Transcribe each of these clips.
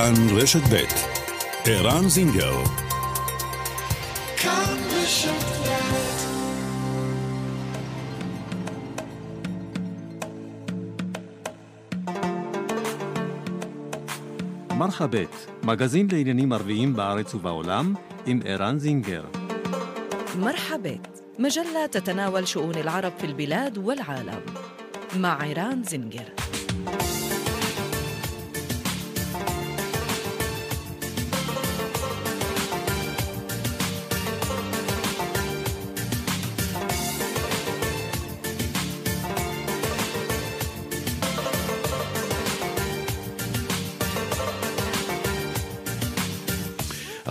כאן רשת ב' ערן זינגר כאן רשת מרחבת, מגזין לעניינים ערביים בארץ ובעולם, עם ערן זינגר. مرحبت مجلة تتناول شؤون العرب في البلاد والعالم مع عيران زنجر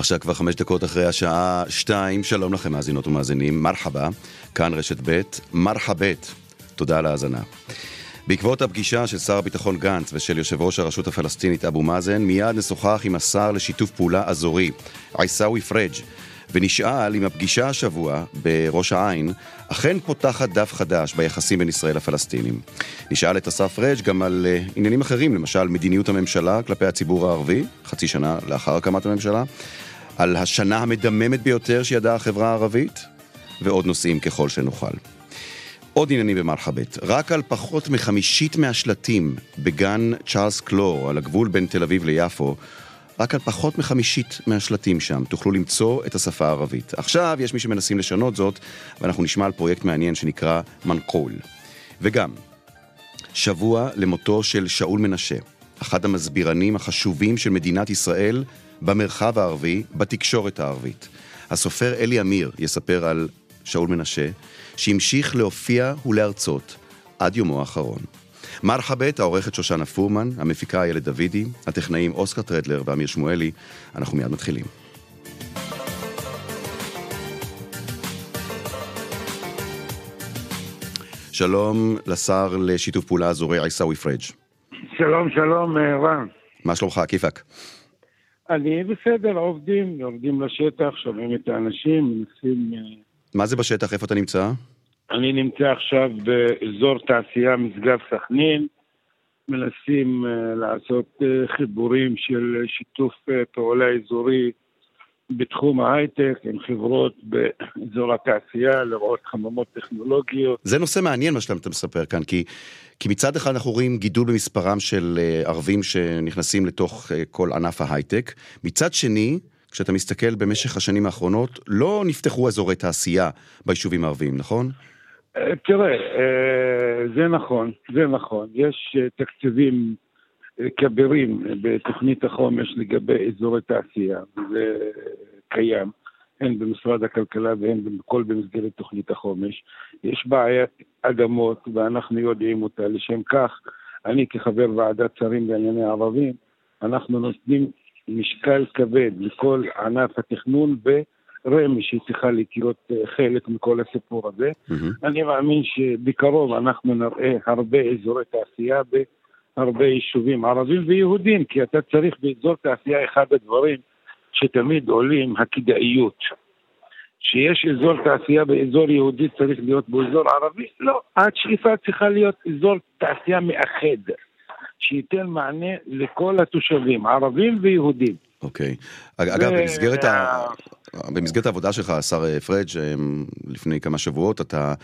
עכשיו כבר חמש דקות אחרי השעה שתיים, שלום לכם מאזינות ומאזינים, מרחבה, כאן רשת ב', מרחבת, תודה על ההאזנה. בעקבות הפגישה של שר הביטחון גנץ ושל יושב ראש הרשות הפלסטינית אבו מאזן, מיד נשוחח עם השר לשיתוף פעולה אזורי, עיסאווי פריג', ונשאל אם הפגישה השבוע בראש העין אכן פותחת דף חדש ביחסים בין ישראל לפלסטינים. נשאל את השר פריג' גם על uh, עניינים אחרים, למשל מדיניות הממשלה כלפי הציבור הערבי, חצי שנה לאחר הקמת הממשלה, על השנה המדממת ביותר שידעה החברה הערבית, ועוד נושאים ככל שנוכל. עוד עניינים במרחבת, רק על פחות מחמישית מהשלטים בגן צ'ארלס קלור, על הגבול בין תל אביב ליפו, רק על פחות מחמישית מהשלטים שם תוכלו למצוא את השפה הערבית. עכשיו יש מי שמנסים לשנות זאת, ואנחנו נשמע על פרויקט מעניין שנקרא מנקול. וגם, שבוע למותו של שאול מנשה, אחד המסבירנים החשובים של מדינת ישראל במרחב הערבי, בתקשורת הערבית. הסופר אלי אמיר יספר על שאול מנשה, שהמשיך להופיע ולהרצות עד יומו האחרון. מרחבת, העורכת שושנה פורמן, המפיקה איילת דוידי, הטכנאים אוסקר טרדלר ואמיר שמואלי. אנחנו מיד מתחילים. שלום לשר לשיתוף פעולה אזורי עיסאווי פריג'. שלום, שלום, אה, רן. מה שלומך, כיפאק? אני בסדר, עובדים, יורדים לשטח, שומעים את האנשים, מנסים... אה, מה זה בשטח? איפה אתה נמצא? אני נמצא עכשיו באזור תעשייה משגב סכנין, מנסים uh, לעשות uh, חיבורים של שיתוף פעולה אזורי בתחום ההייטק עם חברות באזור התעשייה, לראות חממות טכנולוגיות. זה נושא מעניין מה שאתה מספר כאן, כי, כי מצד אחד אנחנו רואים גידול במספרם של ערבים שנכנסים לתוך כל ענף ההייטק, מצד שני, כשאתה מסתכל במשך השנים האחרונות, לא נפתחו אזורי תעשייה ביישובים הערביים, נכון? אה, תראה, אה, זה נכון, זה נכון. יש אה, תקציבים כבירים בתוכנית החומש לגבי אזורי תעשייה, וזה קיים, הן במשרד הכלכלה והן בכל במסגרת תוכנית החומש. יש בעיית אדמות, ואנחנו יודעים אותה. לשם כך, אני כחבר ועדת שרים לענייני ערבים, אנחנו נותנים משקל כבד לכל ענף התכנון ו... רמ"י שהיא צריכה לקרות אה, חלק מכל הסיפור הזה. Mm-hmm. אני מאמין שבקרוב אנחנו נראה הרבה אזורי תעשייה בהרבה יישובים ערבים ויהודים, כי אתה צריך באזור תעשייה אחד הדברים שתמיד עולים, הכדאיות. שיש אזור תעשייה באזור יהודי צריך להיות באזור ערבי? לא, השאיפה צריכה להיות אזור תעשייה מאחד, שייתן מענה לכל התושבים, ערבים ויהודים. אוקיי. אגב, במסגרת, ה... במסגרת העבודה שלך, השר אה, פריג', אה, לפני כמה שבועות, אתה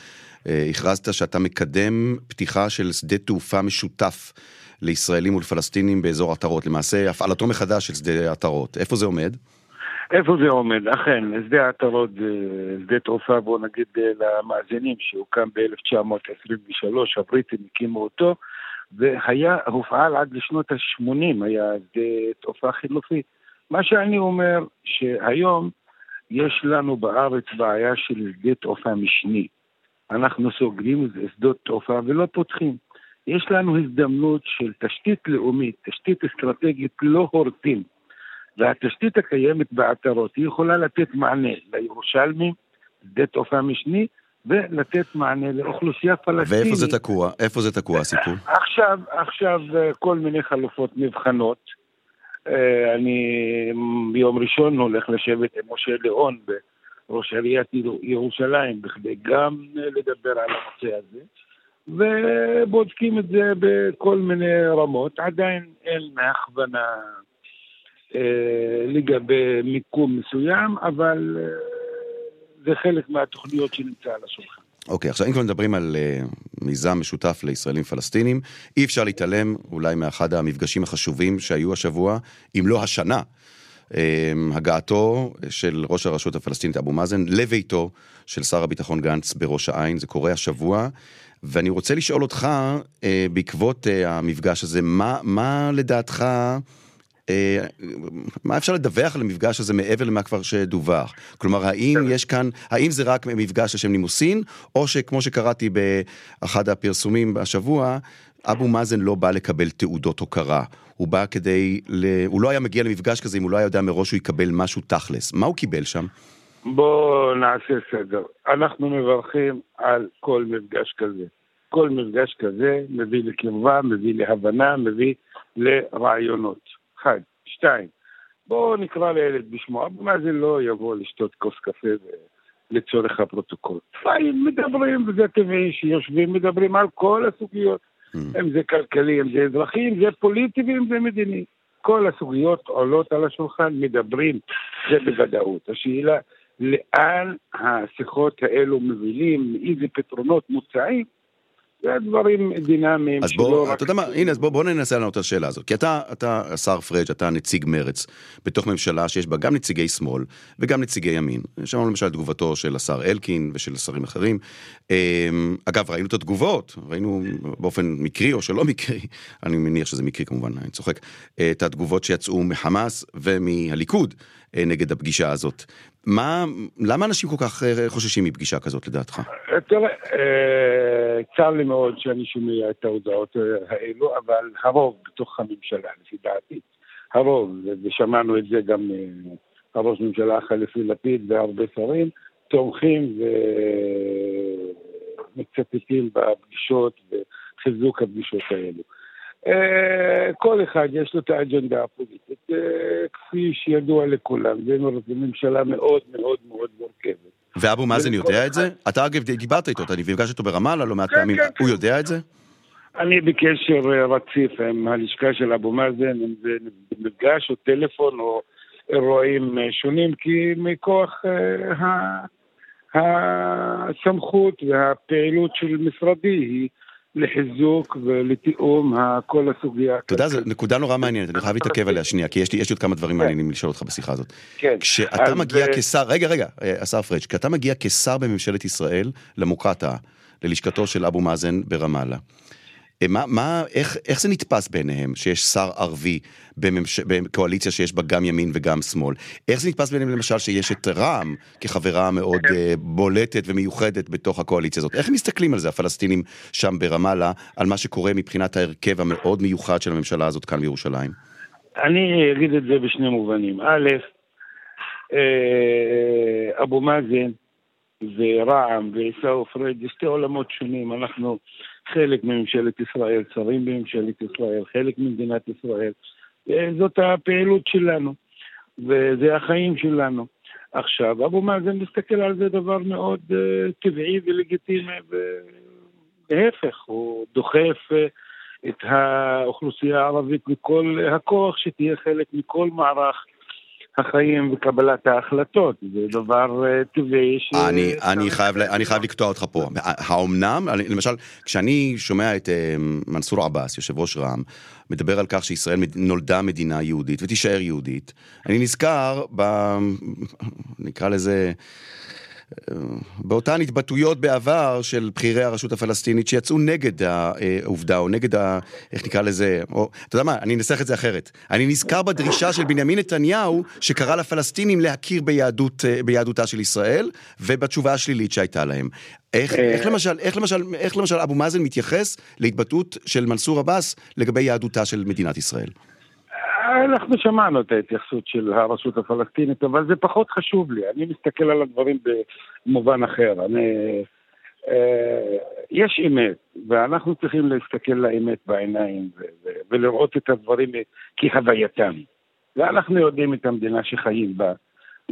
אה, הכרזת שאתה מקדם פתיחה של שדה תעופה משותף לישראלים ולפלסטינים באזור עטרות. למעשה, הפעלתו מחדש של שדה עטרות. איפה זה עומד? איפה זה עומד? אכן, שדה עטרות זה שדה תעופה, בוא נגיד למאזינים, שהוקם ב-1923, הבריטים הקימו אותו, והיה, הופעל עד לשנות ה-80, היה שדה תעופה חילופי. מה שאני אומר, שהיום יש לנו בארץ בעיה של שדה תעופה משני. אנחנו סוגרים שדות תעופה ולא פותחים. יש לנו הזדמנות של תשתית לאומית, תשתית אסטרטגית לא הורסים. והתשתית הקיימת בעטרות, היא יכולה לתת מענה לירושלמים, שדה תעופה משני, ולתת מענה לאוכלוסייה פלסטינית. ואיפה זה תקוע? איפה זה תקוע הסיפור? עכשיו, עכשיו אה, כל מיני חלופות נבחנות. אה, אני ביום ראשון הולך לשבת עם משה ליאון בראש עיריית ירושלים בכדי גם לדבר על הנושא הזה ובודקים את זה בכל מיני רמות, עדיין אין הכוונה לגבי מיקום מסוים, אבל זה חלק מהתוכניות שנמצא על השולחן. אוקיי, עכשיו אם כבר מדברים על uh, מיזם משותף לישראלים פלסטינים, אי אפשר להתעלם אולי מאחד המפגשים החשובים שהיו השבוע, אם לא השנה, um, הגעתו של ראש הרשות הפלסטינית אבו מאזן לביתו של שר הביטחון גנץ בראש העין, זה קורה השבוע, ואני רוצה לשאול אותך, uh, בעקבות uh, המפגש הזה, מה, מה לדעתך... אה, מה אפשר לדווח על המפגש הזה מעבר למה כבר שדווח? כלומר, האם. יש כאן, האם זה רק מפגש לשם נימוסין, או שכמו שקראתי באחד הפרסומים השבוע, אבו מאזן לא בא לקבל תעודות הוקרה. הוא בא כדי, ל... הוא לא היה מגיע למפגש כזה אם הוא לא היה יודע מראש שהוא יקבל משהו תכלס. מה הוא קיבל שם? בואו נעשה סדר. אנחנו מברכים על כל מפגש כזה. כל מפגש כזה מביא לקרבה, מביא להבנה, מביא לרעיונות. אחד. שתיים, בואו נקרא לילד בשמו, אבו מאזן לא יבוא לשתות כוס קפה לצורך הפרוטוקול. לפעמים מדברים, וזה טבעי שיושבים, מדברים על כל הסוגיות, mm. אם זה כלכלי, אם זה אזרחי, אם זה פוליטי ואם זה מדיני. כל הסוגיות עולות על השולחן, מדברים, זה בוודאות. השאלה, לאן השיחות האלו מובילים, איזה פתרונות מוצעים, זה דברים דינמיים אז בוא, אתה יודע מה, הנה, אז בוא, בוא ננסה לענות על השאלה הזאת. כי אתה, אתה, השר פריג', אתה נציג מרץ, בתוך ממשלה שיש בה גם נציגי שמאל וגם נציגי ימין. שמענו למשל תגובתו של השר אלקין ושל שרים אחרים. אמ, אגב, ראינו את התגובות, ראינו באופן מקרי או שלא מקרי, אני מניח שזה מקרי כמובן, אני צוחק, את התגובות שיצאו מחמאס ומהליכוד נגד הפגישה הזאת. מה, למה אנשים כל כך אה, חוששים מפגישה כזאת לדעתך? תראה, אה, צר לי מאוד שאני שומע את ההודעות האלו, אבל הרוב בתוך הממשלה, לפי דעתי, הרוב, ושמענו את זה גם הראש ממשלה החליפי לפיד והרבה שרים, תומכים ומצטטים בפגישות וחיזוק הפגישות האלו. אה, כל אחד יש לו את האג'נדה הפוליטית, אה, כפי שידוע לכולם, זו ממשלה מאוד מאוד מאוד מורכבת. ואבו מאזן יודע את זה? אתה אגב דיברת איתו, אתה נפגש איתו ברמאללה לא מעט כן, פעמים, כן, הוא כן. יודע את זה? אני בקשר רציף עם הלשכה של אבו מאזן, אם זה מפגש או טלפון או אירועים שונים, כי מכוח אה, הסמכות והפעילות של משרדי היא לחיזוק ולתיאום כל הסוגיה. אתה יודע, זו נקודה נורא מעניינת, אני חייב להתעכב עליה שנייה, כי יש לי, יש לי עוד כמה דברים כן. מעניינים לשאול אותך בשיחה הזאת. כן. כשאתה מגיע אה, כשר, רגע, רגע, אה, השר פריג', כשאתה מגיע כשר בממשלת ישראל למוקטעה, ללשכתו של אבו מאזן ברמאללה, מה, מה, איך, איך זה נתפס בעיניהם שיש שר ערבי בממש... בקואליציה שיש בה גם ימין וגם שמאל? איך זה נתפס בעיניהם למשל שיש את רע"מ כחברה מאוד uh, בולטת ומיוחדת בתוך הקואליציה הזאת? איך מסתכלים על זה, הפלסטינים שם ברמאללה, על מה שקורה מבחינת ההרכב המאוד מיוחד של הממשלה הזאת כאן בירושלים? אני אגיד את זה בשני מובנים. א', אה, אבו מאזן ורע"מ ועיסאווי פריג' זה שתי עולמות שונים. אנחנו חלק מממשלת ישראל, שרים בממשלת ישראל, חלק ממדינת ישראל. זאת הפעילות שלנו, וזה החיים שלנו. עכשיו, אבו מאזן מסתכל על זה דבר מאוד uh, טבעי ולגיטימי, ולהפך, הוא דוחף uh, את האוכלוסייה הערבית בכל הכוח שתהיה חלק מכל מערך החיים וקבלת ההחלטות, זה דבר uh, טבעי ש... אני, אני, חייב, אני חייב לקטוע אותך פה. האומנם, למשל, כשאני שומע את uh, מנסור עבאס, יושב ראש רע"מ, מדבר על כך שישראל נולדה מדינה יהודית ותישאר יהודית, אני נזכר ב... נקרא לזה... באותן התבטאויות בעבר של בכירי הרשות הפלסטינית שיצאו נגד העובדה, או נגד ה... איך נקרא לזה, או... אתה יודע מה, אני אנסח את זה אחרת. אני נזכר בדרישה של בנימין נתניהו, שקרא לפלסטינים להכיר ביהדות, ביהדותה של ישראל, ובתשובה השלילית שהייתה להם. איך, איך, למשל, איך, למשל, איך למשל אבו מאזן מתייחס להתבטאות של מנסור עבאס לגבי יהדותה של מדינת ישראל? אנחנו שמענו את ההתייחסות של הרשות הפלסטינית, אבל זה פחות חשוב לי. אני מסתכל על הדברים במובן אחר. אני, אה, יש אמת, ואנחנו צריכים להסתכל לאמת בעיניים ולראות את הדברים כהווייתם. ואנחנו יודעים את המדינה שחיים בה,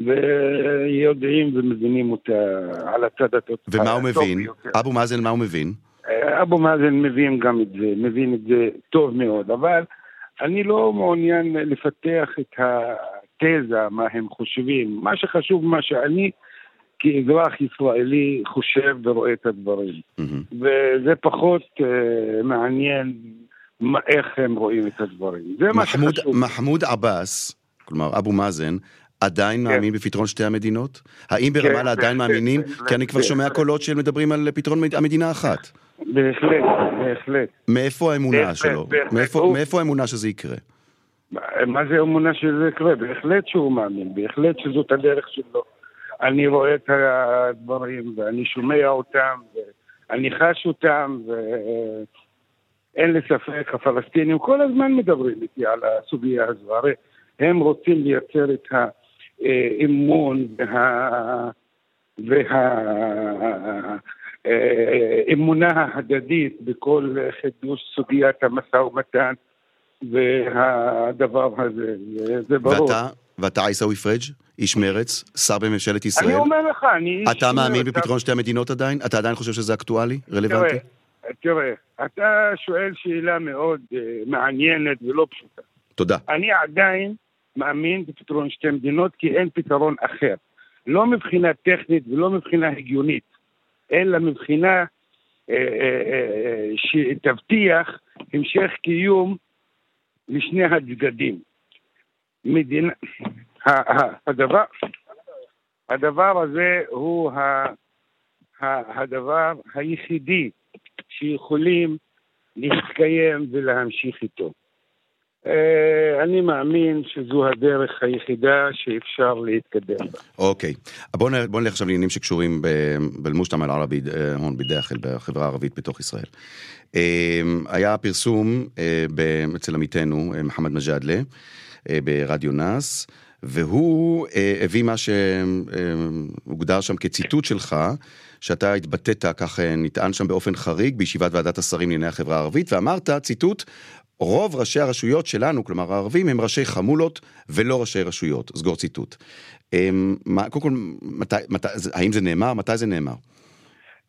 ויודעים ומבינים אותה על הצד הטוב. ומה הוא מבין? יותר. אבו מאזן, מה הוא מבין? אה, אבו מאזן מבין גם את זה, מבין את זה טוב מאוד, אבל... אני לא מעוניין לפתח את התזה, מה הם חושבים. מה שחשוב, מה שאני כאזרח ישראלי חושב ורואה את הדברים. מהמם. וזה פחות uh, מעניין מה, איך הם רואים את הדברים. זה מה שחשוב. מחמוד עבאס, כלומר אבו מאזן, עדיין כן. מאמין בפתרון שתי המדינות? האם ברמאללה עדיין בהחלט, מאמינים? בהחלט, כי אני כבר שומע בהחלט. קולות שמדברים על פתרון מד- המדינה אחת. בהחלט, בהחלט. מאיפה האמונה בהחלט, שלו? בהחלט. מאיפה- הוא- מאיפה האמונה שזה יקרה? מה זה אמונה שזה יקרה? בהחלט שהוא מאמין, בהחלט שזאת הדרך שלו. אני רואה את הדברים ואני שומע אותם ואני חש אותם ואין לי ספק, הפלסטינים כל הזמן מדברים איתי על הסוגיה הזו. הרי הם רוצים לייצר את האמון וה... והאמונה ההדדית בכל חידוש סוגיית המשא ומתן והדבר הזה, זה ברור. ואתה, ואתה עיסאווי פריג', איש מרץ, שר בממשלת אני ישראל, אומר לך, אני... אתה מאמין בפתרון שתי המדינות עדיין? אתה עדיין חושב שזה אקטואלי? רלוונטי? תראה, תראה, אתה שואל שאלה מאוד אה, מעניינת ולא פשוטה. תודה. אני עדיין מאמין בפתרון שתי מדינות כי אין פתרון אחר. לא מבחינה טכנית ולא מבחינה הגיונית, אלא מבחינה אה, אה, אה, שתבטיח המשך קיום לשני הצדדים. מדינה, הדבר, הדבר הזה הוא הדבר היחידי שיכולים להתקיים ולהמשיך איתו. אה, אני מאמין שזו הדרך היחידה שאפשר להתקדם בה. אוקיי. בואו בואו נלך עכשיו לעניינים שקשורים ב- בלמושתמא אל-ערבי אה, הון בדאחל, בחברה הערבית בתוך ישראל. אה, היה פרסום אצל עמיתנו, מוחמד מג'אדלה, ברדיו נאס, והוא אה, הביא מה שהוגדר שם כציטוט שלך, שאתה התבטאת, כך נטען שם באופן חריג, בישיבת ועדת השרים לענייני החברה הערבית, ואמרת, ציטוט, רוב ראשי הרשויות שלנו, כלומר הערבים, הם ראשי חמולות ולא ראשי רשויות. סגור ציטוט. אמ, מה, קודם כל, מתי, מתי, האם זה נאמר? מתי זה נאמר?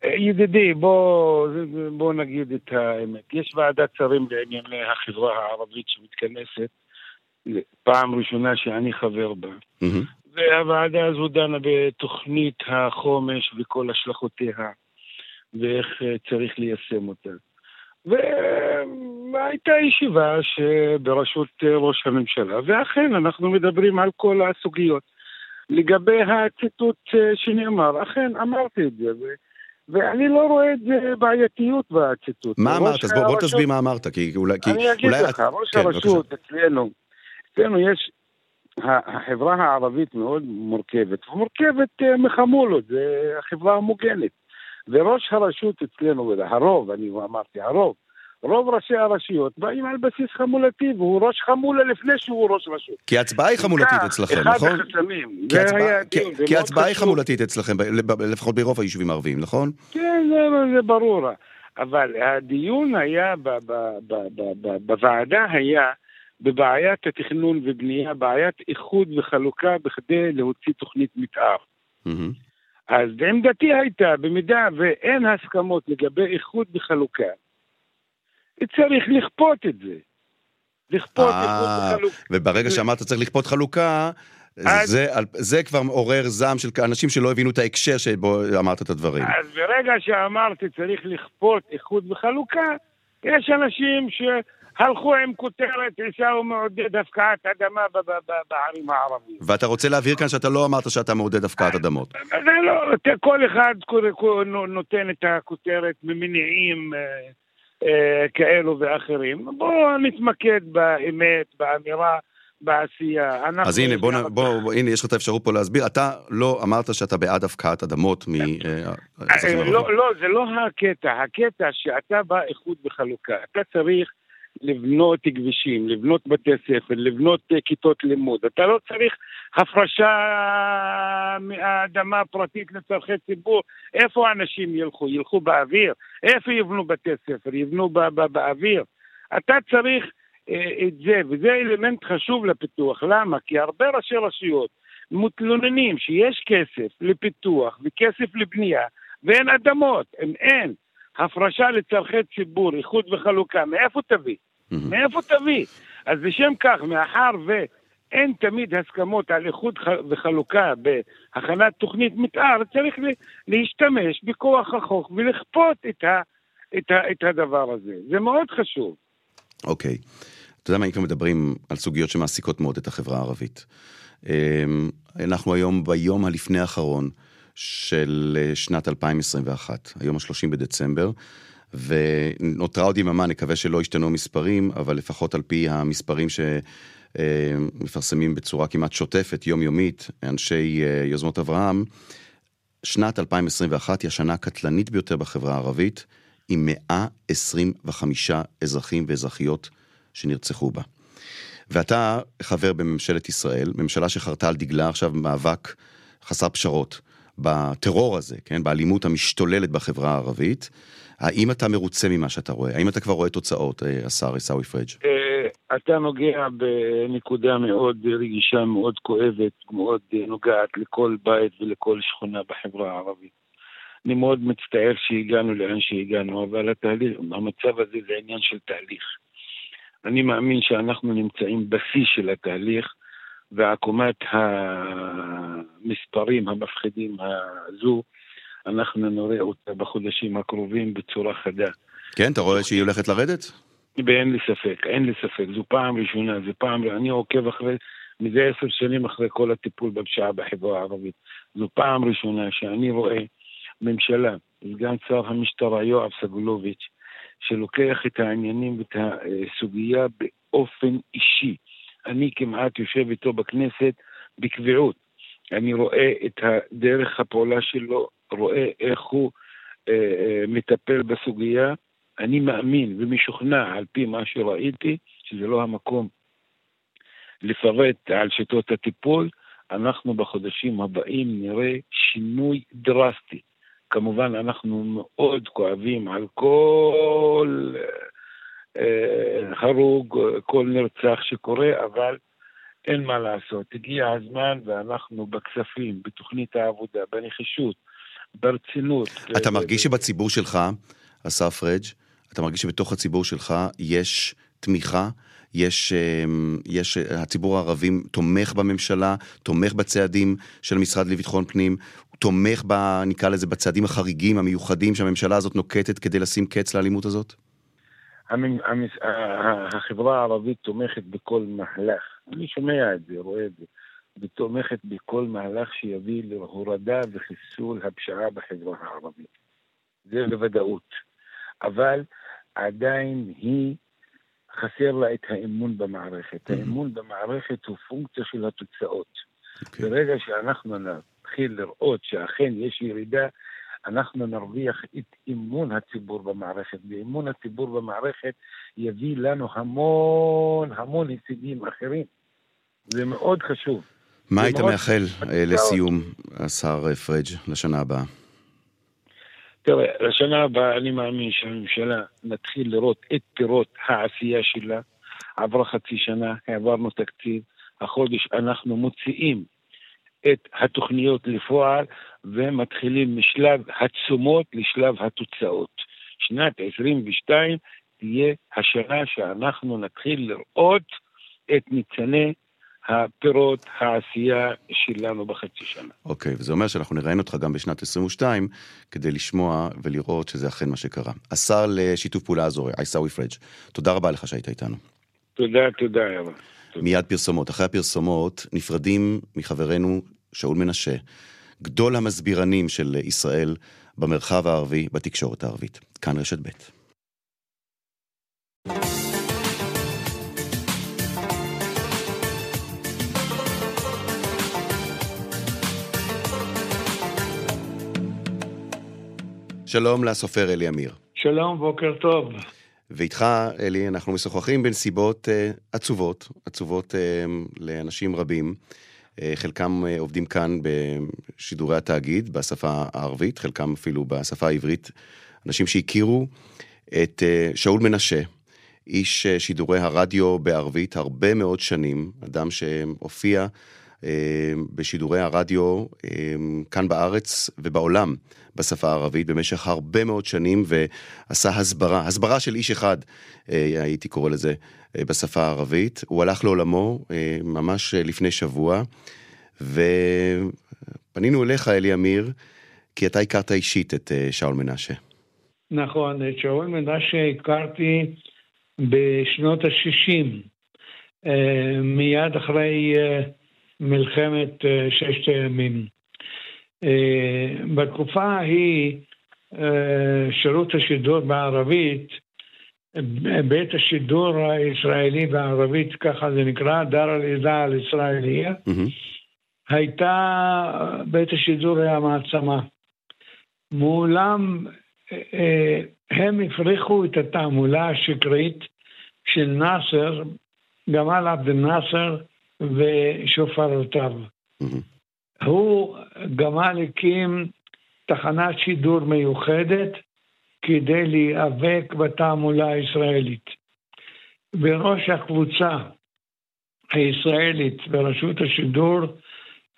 אה, ידידי, בוא, בוא נגיד את האמת. יש ועדת שרים לענייני החברה הערבית שמתכנסת, פעם ראשונה שאני חבר בה. מהמם. והוועדה הזו דנה בתוכנית החומש וכל השלכותיה, ואיך אה, צריך ליישם אותה. והייתה ישיבה שבראשות אה, ראש הממשלה, ואכן אנחנו מדברים על כל הסוגיות. לגבי הציטוט אה, שנאמר, אכן אמרתי את זה. ואני לא רואה את זה בעייתיות בציטוט. מה אמרת? אז בוא, בוא תסביר מה אמרת, כי אולי... כי, אני אגיד אולי לך, ראש כן, הרשות אצלנו, אצלנו יש, החברה הערבית מאוד מורכבת, ומורכבת אה, מחמולות, זה החברה המוגנת. וראש הרשות אצלנו, הרוב, אני אמרתי, הרוב, רוב ראשי הרשויות באים על בסיס חמולתי, והוא ראש חמולה לפני שהוא ראש רשות. כי ההצבעה היא חמולתית אצלכם, אחד נכון? החסמים. כי היה כי- כי ההצבעה היא. חמולתית אצלכם, לפחות ברוב היישובים הערביים, נכון? כן, זה, זה ברור. אבל הדיון היה ב, ב, ב, ב, ב, בוועדה היה בבעיית התכנון ובנייה, בעיית איחוד וחלוקה בכדי להוציא תוכנית מתאר. מהמם. אז עמדתי הייתה, במידה ואין הסכמות לגבי איחוד וחלוקה, צריך לכפות את זה. לכפות אה, איחוד וחלוקה. וברגע שאמרת צריך לכפות חלוקה, אז- זה, זה כבר מעורר זעם של אנשים שלא הבינו את ההקשר שבו אמרת את הדברים. אז ברגע שאמרתי צריך לכפות איחוד וחלוקה, יש אנשים שהלכו עם כותרת עיסאווי מעודד הפקעת אדמה בערים הערביות. ואתה רוצה להבהיר כאן שאתה לא אמרת שאתה מעודד הפקעת אדמות. זה לא, כל אחד נותן את הכותרת ממניעים אה, אה, כאלו ואחרים. בואו נתמקד באמת, באמירה, בעשייה. אז הנה, בוא, נ- בוא, בוא, הנה, יש לך את האפשרות פה להסביר. אתה לא אמרת שאתה בעד הפקעת אדמות מאזרחים אה, ערבים. לא, לא, זה לא הקטע. הקטע שאתה בא איחוד וחלוקה. אתה צריך לבנות כבישים, לבנות בתי ספר, לבנות אה, כיתות לימוד. אתה לא צריך הפרשה מהאדמה הפרטית לצורכי ציבור. איפה האנשים ילכו? ילכו באוויר? איפה יבנו בתי ספר? יבנו ב- ב- באוויר? אתה צריך אה, את זה, וזה אלמנט חשוב לפיתוח. למה? כי הרבה ראשי רשויות מתלוננים שיש כסף לפיתוח וכסף לבנייה ואין אדמות, אם אין הפרשה לצורכי ציבור, איחוד וחלוקה, מאיפה תביא? מאיפה תביא? אז לשם כך, מאחר ואין תמיד הסכמות על איחוד וחלוקה בהכנת תוכנית מתאר, צריך להשתמש בכוח החוק ולכפות את, ה, את, ה, את הדבר הזה. זה מאוד חשוב. אוקיי. Okay. אתה יודע מה, אם כבר מדברים על סוגיות שמעסיקות מאוד את החברה הערבית. אמ, אנחנו היום ביום הלפני האחרון של אה, שנת 2021, היום ה-30 בדצמבר, ונותרה עוד יממה, נקווה שלא ישתנו מספרים, אבל לפחות על פי המספרים שמפרסמים אה, בצורה כמעט שוטפת, יומיומית, אנשי אה, יוזמות אברהם, שנת 2021 היא השנה הקטלנית ביותר בחברה הערבית, עם 125 אזרחים ואזרחיות שנרצחו בה. ואתה חבר בממשלת ישראל, ממשלה שחרתה על דגלה עכשיו מאבק חסר פשרות בטרור הזה, כן? באלימות המשתוללת בחברה הערבית. האם אתה מרוצה ממה שאתה רואה? האם אתה כבר רואה תוצאות, אה, השר עיסאווי פריג'? אה, אתה נוגע בנקודה מאוד רגישה, מאוד כואבת, מאוד נוגעת לכל בית ולכל שכונה בחברה הערבית. אני מאוד מצטער שהגענו לאן שהגענו, אבל התהליך, המצב הזה זה עניין של תהליך. אני מאמין שאנחנו נמצאים בשיא של התהליך, ועקומת המספרים המפחידים הזו, אנחנו נראה אותה בחודשים הקרובים בצורה חדה. כן, אתה רואה שהיא הולכת לרדת? ואין לי ספק, אין לי ספק. זו פעם ראשונה, זו פעם, אני עוקב אחרי, מזה עשר שנים אחרי כל הטיפול בפשיעה בחברה הערבית. זו פעם ראשונה שאני רואה ממשלה, סגן שר המשטרה יואב סגלוביץ', שלוקח את העניינים ואת הסוגיה באופן אישי. אני כמעט יושב איתו בכנסת בקביעות. אני רואה את דרך הפעולה שלו, רואה איך הוא אה, אה, מטפל בסוגיה. אני מאמין ומשוכנע על פי מה שראיתי, שזה לא המקום לפרט על שיטות הטיפול, אנחנו בחודשים הבאים נראה שינוי דרסטי. כמובן אנחנו מאוד כואבים על כל אה, הרוג, כל נרצח שקורה, אבל אין מה לעשות. הגיע הזמן ואנחנו בכספים, בתוכנית העבודה, בנחישות, ברצינות. אתה מרגיש שבציבור שלך, השר פריג', אתה מרגיש שבתוך הציבור שלך יש תמיכה? יש, אמ, יש, הציבור הערבי תומך בממשלה, תומך בצעדים של המשרד לביטחון פנים, תומך ב... נקרא לזה, בצעדים החריגים, המיוחדים שהממשלה הזאת נוקטת כדי לשים קץ לאלימות הזאת? החברה הערבית תומכת בכל מהלך, אני שומע את זה, רואה את זה, ותומכת בכל מהלך שיביא להורדה וחיסול הפשיעה בחברה הערבית. זה בוודאות. אבל עדיין היא, חסר לה את האמון במערכת. Mm-hmm. האמון במערכת הוא פונקציה של התוצאות. Okay. אוקיי. ברגע שאנחנו נתחיל לראות שאכן יש ירידה, אנחנו נרוויח את אמון הציבור במערכת, ואמון הציבור במערכת יביא לנו המון המון הישגים אחרים. זה מאוד חשוב. מה היית מאחל אה, לסיום, השר פריג', לשנה הבאה? תראה, לשנה הבאה אני מאמין שהממשלה נתחיל לראות את פירות העשייה שלה. עברה חצי שנה, העברנו תקציב, החודש אנחנו מוציאים את התוכניות לפועל ומתחילים משלב התשומות לשלב התוצאות. שנת 22 תהיה השנה שאנחנו נתחיל לראות את ניצני הפירות העשייה שלנו בחצי שנה. אוקיי, okay, וזה אומר שאנחנו נראיין אותך גם בשנת 22 כדי לשמוע ולראות שזה אכן מה שקרה. השר לשיתוף פעולה אזורי, עיסאווי פריג', תודה רבה לך שהיית איתנו. תודה, תודה, יאללה. מיד פרסומות. אחרי הפרסומות נפרדים מחברנו שאול מנשה, גדול המסבירנים של ישראל במרחב הערבי, בתקשורת הערבית. כאן רשת ב'. שלום לסופר אלי אמיר. שלום, בוקר טוב. ואיתך, אלי, אנחנו משוחחים בנסיבות uh, עצובות, עצובות uh, לאנשים רבים. Uh, חלקם uh, עובדים כאן בשידורי התאגיד, בשפה הערבית, חלקם אפילו בשפה העברית. אנשים שהכירו את uh, שאול מנשה, איש uh, שידורי הרדיו בערבית הרבה מאוד שנים, אדם שהופיע בשידורי הרדיו כאן בארץ ובעולם בשפה הערבית במשך הרבה מאוד שנים ועשה הסברה, הסברה של איש אחד, הייתי קורא לזה, בשפה הערבית. הוא הלך לעולמו ממש לפני שבוע, ופנינו אליך, אלי אמיר, כי אתה הכרת אישית את שאול מנשה. נכון, את שאול מנשה הכרתי בשנות ה-60, מיד אחרי מלחמת ששת הימים. בתקופה ההיא, שירות השידור בערבית, בית השידור הישראלי בערבית, ככה זה נקרא, דר אל-אידה אל-ישראליה, mm-hmm. הייתה, בית השידור היה מעצמה. מעולם הם הפריחו את התעמולה השקרית של נאסר, גמל עבד אל-נאסר ושופרותיו. Mm-hmm. הוא, גמל הקים תחנת שידור מיוחדת כדי להיאבק בתעמולה הישראלית. בראש הקבוצה הישראלית ברשות השידור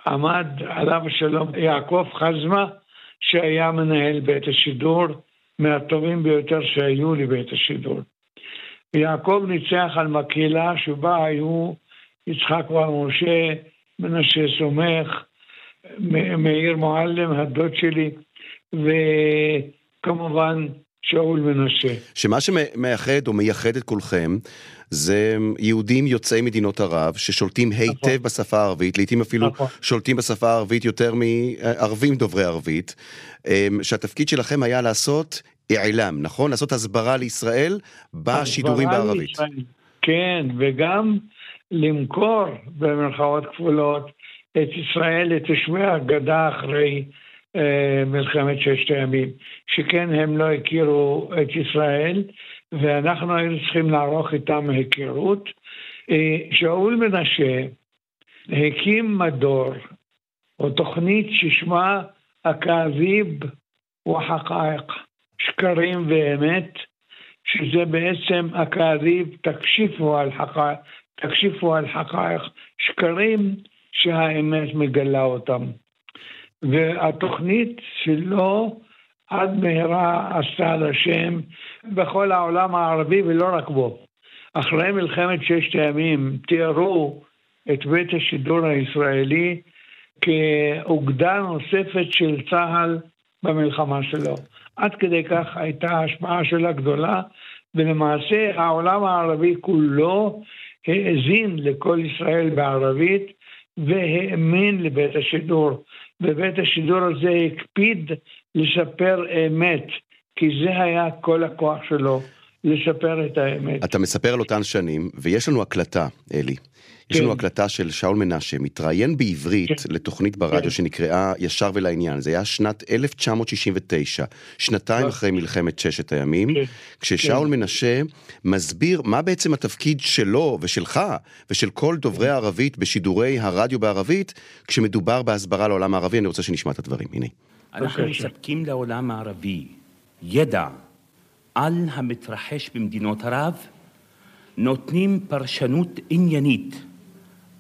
עמד עליו השלום יעקב חזמה, שהיה מנהל בית השידור, מהטובים ביותר שהיו לבית השידור. יעקב ניצח על מקהלה שבה היו יצחק בר משה, מנשה סומך, מאיר מועלם, הדוד שלי, וכמובן שאול מנשה. שמה שמאחד או מייחד את כולכם זה יהודים יוצאי מדינות ערב ששולטים היטב נכון. בשפה הערבית, לעיתים אפילו נכון. שולטים בשפה הערבית יותר מערבים דוברי ערבית, אמ, שהתפקיד שלכם היה לעשות אעלם, נכון? לעשות הסברה לישראל בשידורים בערבית. לישראל. כן, וגם למכור במרכאות כפולות את ישראל לתושבי הגדה אחרי אה, מלחמת ששת הימים, שכן הם לא הכירו את ישראל, ואנחנו היינו צריכים לערוך איתם היכרות. אה, שאול מנשה הקים מדור, או תוכנית ששמה אכאביב וחקאיק, שקרים ואמת, שזה בעצם אכאביב תקשיפו על תקשיפו על חקאיק, שקרים שהאמת מגלה אותם. והתוכנית שלו עד מהרה עשתה על השם בכל העולם הערבי ולא רק בו. אחרי מלחמת ששת הימים תיארו את בית השידור הישראלי כאוגדה נוספת של צה"ל במלחמה שלו. עד כדי כך הייתה ההשפעה שלה גדולה, ולמעשה העולם הערבי כולו האזין לכל ישראל בערבית והאמין לבית השידור. ובית השידור הזה הקפיד לשפר אמת, כי זה היה כל הכוח שלו, לשפר את האמת. אתה מספר על אותן שנים, ויש לנו הקלטה, אלי. יש לנו כן. הקלטה של שאול מנשה, מתראיין בעברית כן. לתוכנית ברדיו כן. שנקראה ישר ולעניין. זה היה שנת 1969, שנתיים. אחרי מלחמת ששת הימים, כששאול מנשה מסביר מה בעצם התפקיד שלו ושלך ושל כל דוברי הערבית בשידורי הרדיו בערבית, כשמדובר בהסברה לעולם הערבי. אני רוצה שנשמע את הדברים, הנה. אנחנו מספקים לעולם הערבי ידע על המתרחש במדינות ערב, נותנים פרשנות עניינית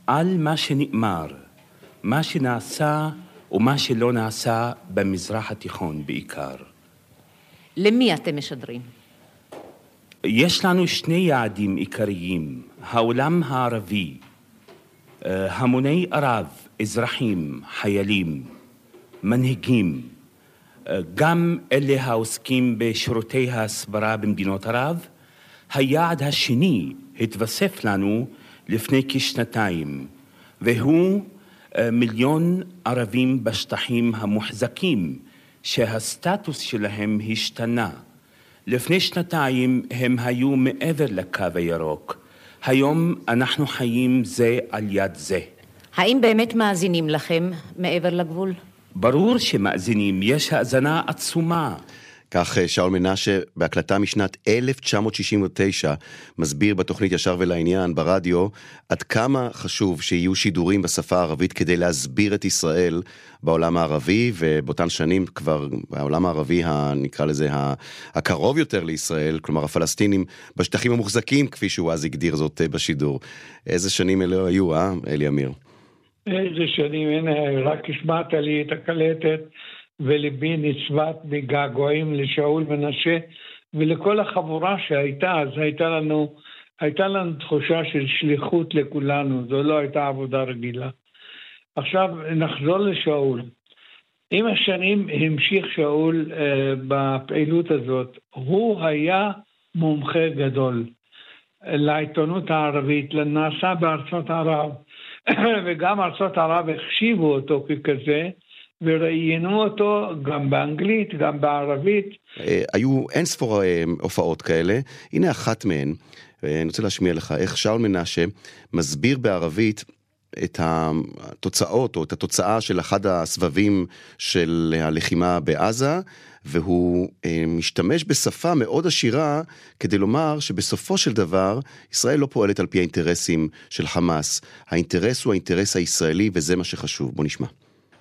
על מה שנאמר, מה שנעשה ומה שלא נעשה במזרח התיכון בעיקר. למי אתם משדרים? יש לנו שני יעדים עיקריים, העולם הערבי, אה, המוני ערב, אזרחים, חיילים, מנהיגים, אה, גם אלה העוסקים בשירותי ההסברה במדינות ערב. היעד השני התווסף לנו לפני כשנתיים, והוא אה, מיליון ערבים בשטחים המוחזקים, שהסטטוס שלהם השתנה. לפני שנתיים הם היו מעבר לקו הירוק. היום אנחנו חיים זה על יד זה. האם באמת מאזינים לכם מעבר לגבול? ברור שמאזינים, יש האזנה עצומה. כך אה, שאול מנשה בהקלטה משנת 1969 מסביר בתוכנית ישר ולעניין ברדיו עד כמה חשוב שיהיו שידורים בשפה הערבית כדי להסביר את ישראל בעולם הערבי ובאותן שנים כבר העולם הערבי נקרא לזה הקרוב יותר לישראל כלומר הפלסטינים בשטחים המוחזקים כפי שהוא אז הגדיר זאת אה, בשידור. איזה שנים אלו היו אה אלי אמיר? איזה שנים, הנה, רק השמעת לי את הקלטת, וליבי נצבט מגעגועים לשאול מנשה, ולכל החבורה שהייתה, אז הייתה לנו, הייתה לנו תחושה של שליחות לכולנו, זו לא הייתה עבודה רגילה. עכשיו נחזור לשאול. עם השנים המשיך שאול uh, בפעילות הזאת. הוא היה מומחה גדול לעיתונות הערבית, לנעשה בארצות ערב, וגם ארצות ערב החשיבו אותו ככזה, וראיינו אותו גם באנגלית, גם בערבית. אה, היו אין ספור אה, הופעות כאלה, הנה אחת מהן, אני רוצה להשמיע לך איך שאול מנשה מסביר בערבית את התוצאות או את התוצאה של אחד הסבבים של הלחימה בעזה, והוא אה, משתמש בשפה מאוד עשירה כדי לומר שבסופו של דבר ישראל לא פועלת על פי האינטרסים של חמאס. האינטרס הוא האינטרס הישראלי וזה מה שחשוב. בוא נשמע.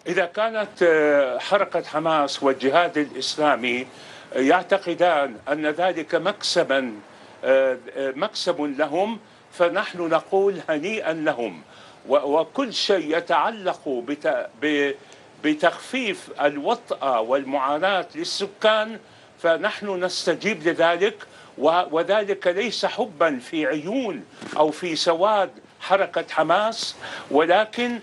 إذا كانت حركة حماس والجهاد الإسلامي يعتقدان أن ذلك مكسبا مكسب لهم فنحن نقول هنيئا لهم. وكل شيء يتعلق بتخفيف الوطأة والمعاناة للسكان فنحن نستجيب لذلك. وذلك ليس حبا في عيون أو في سواد حركة حماس ولكن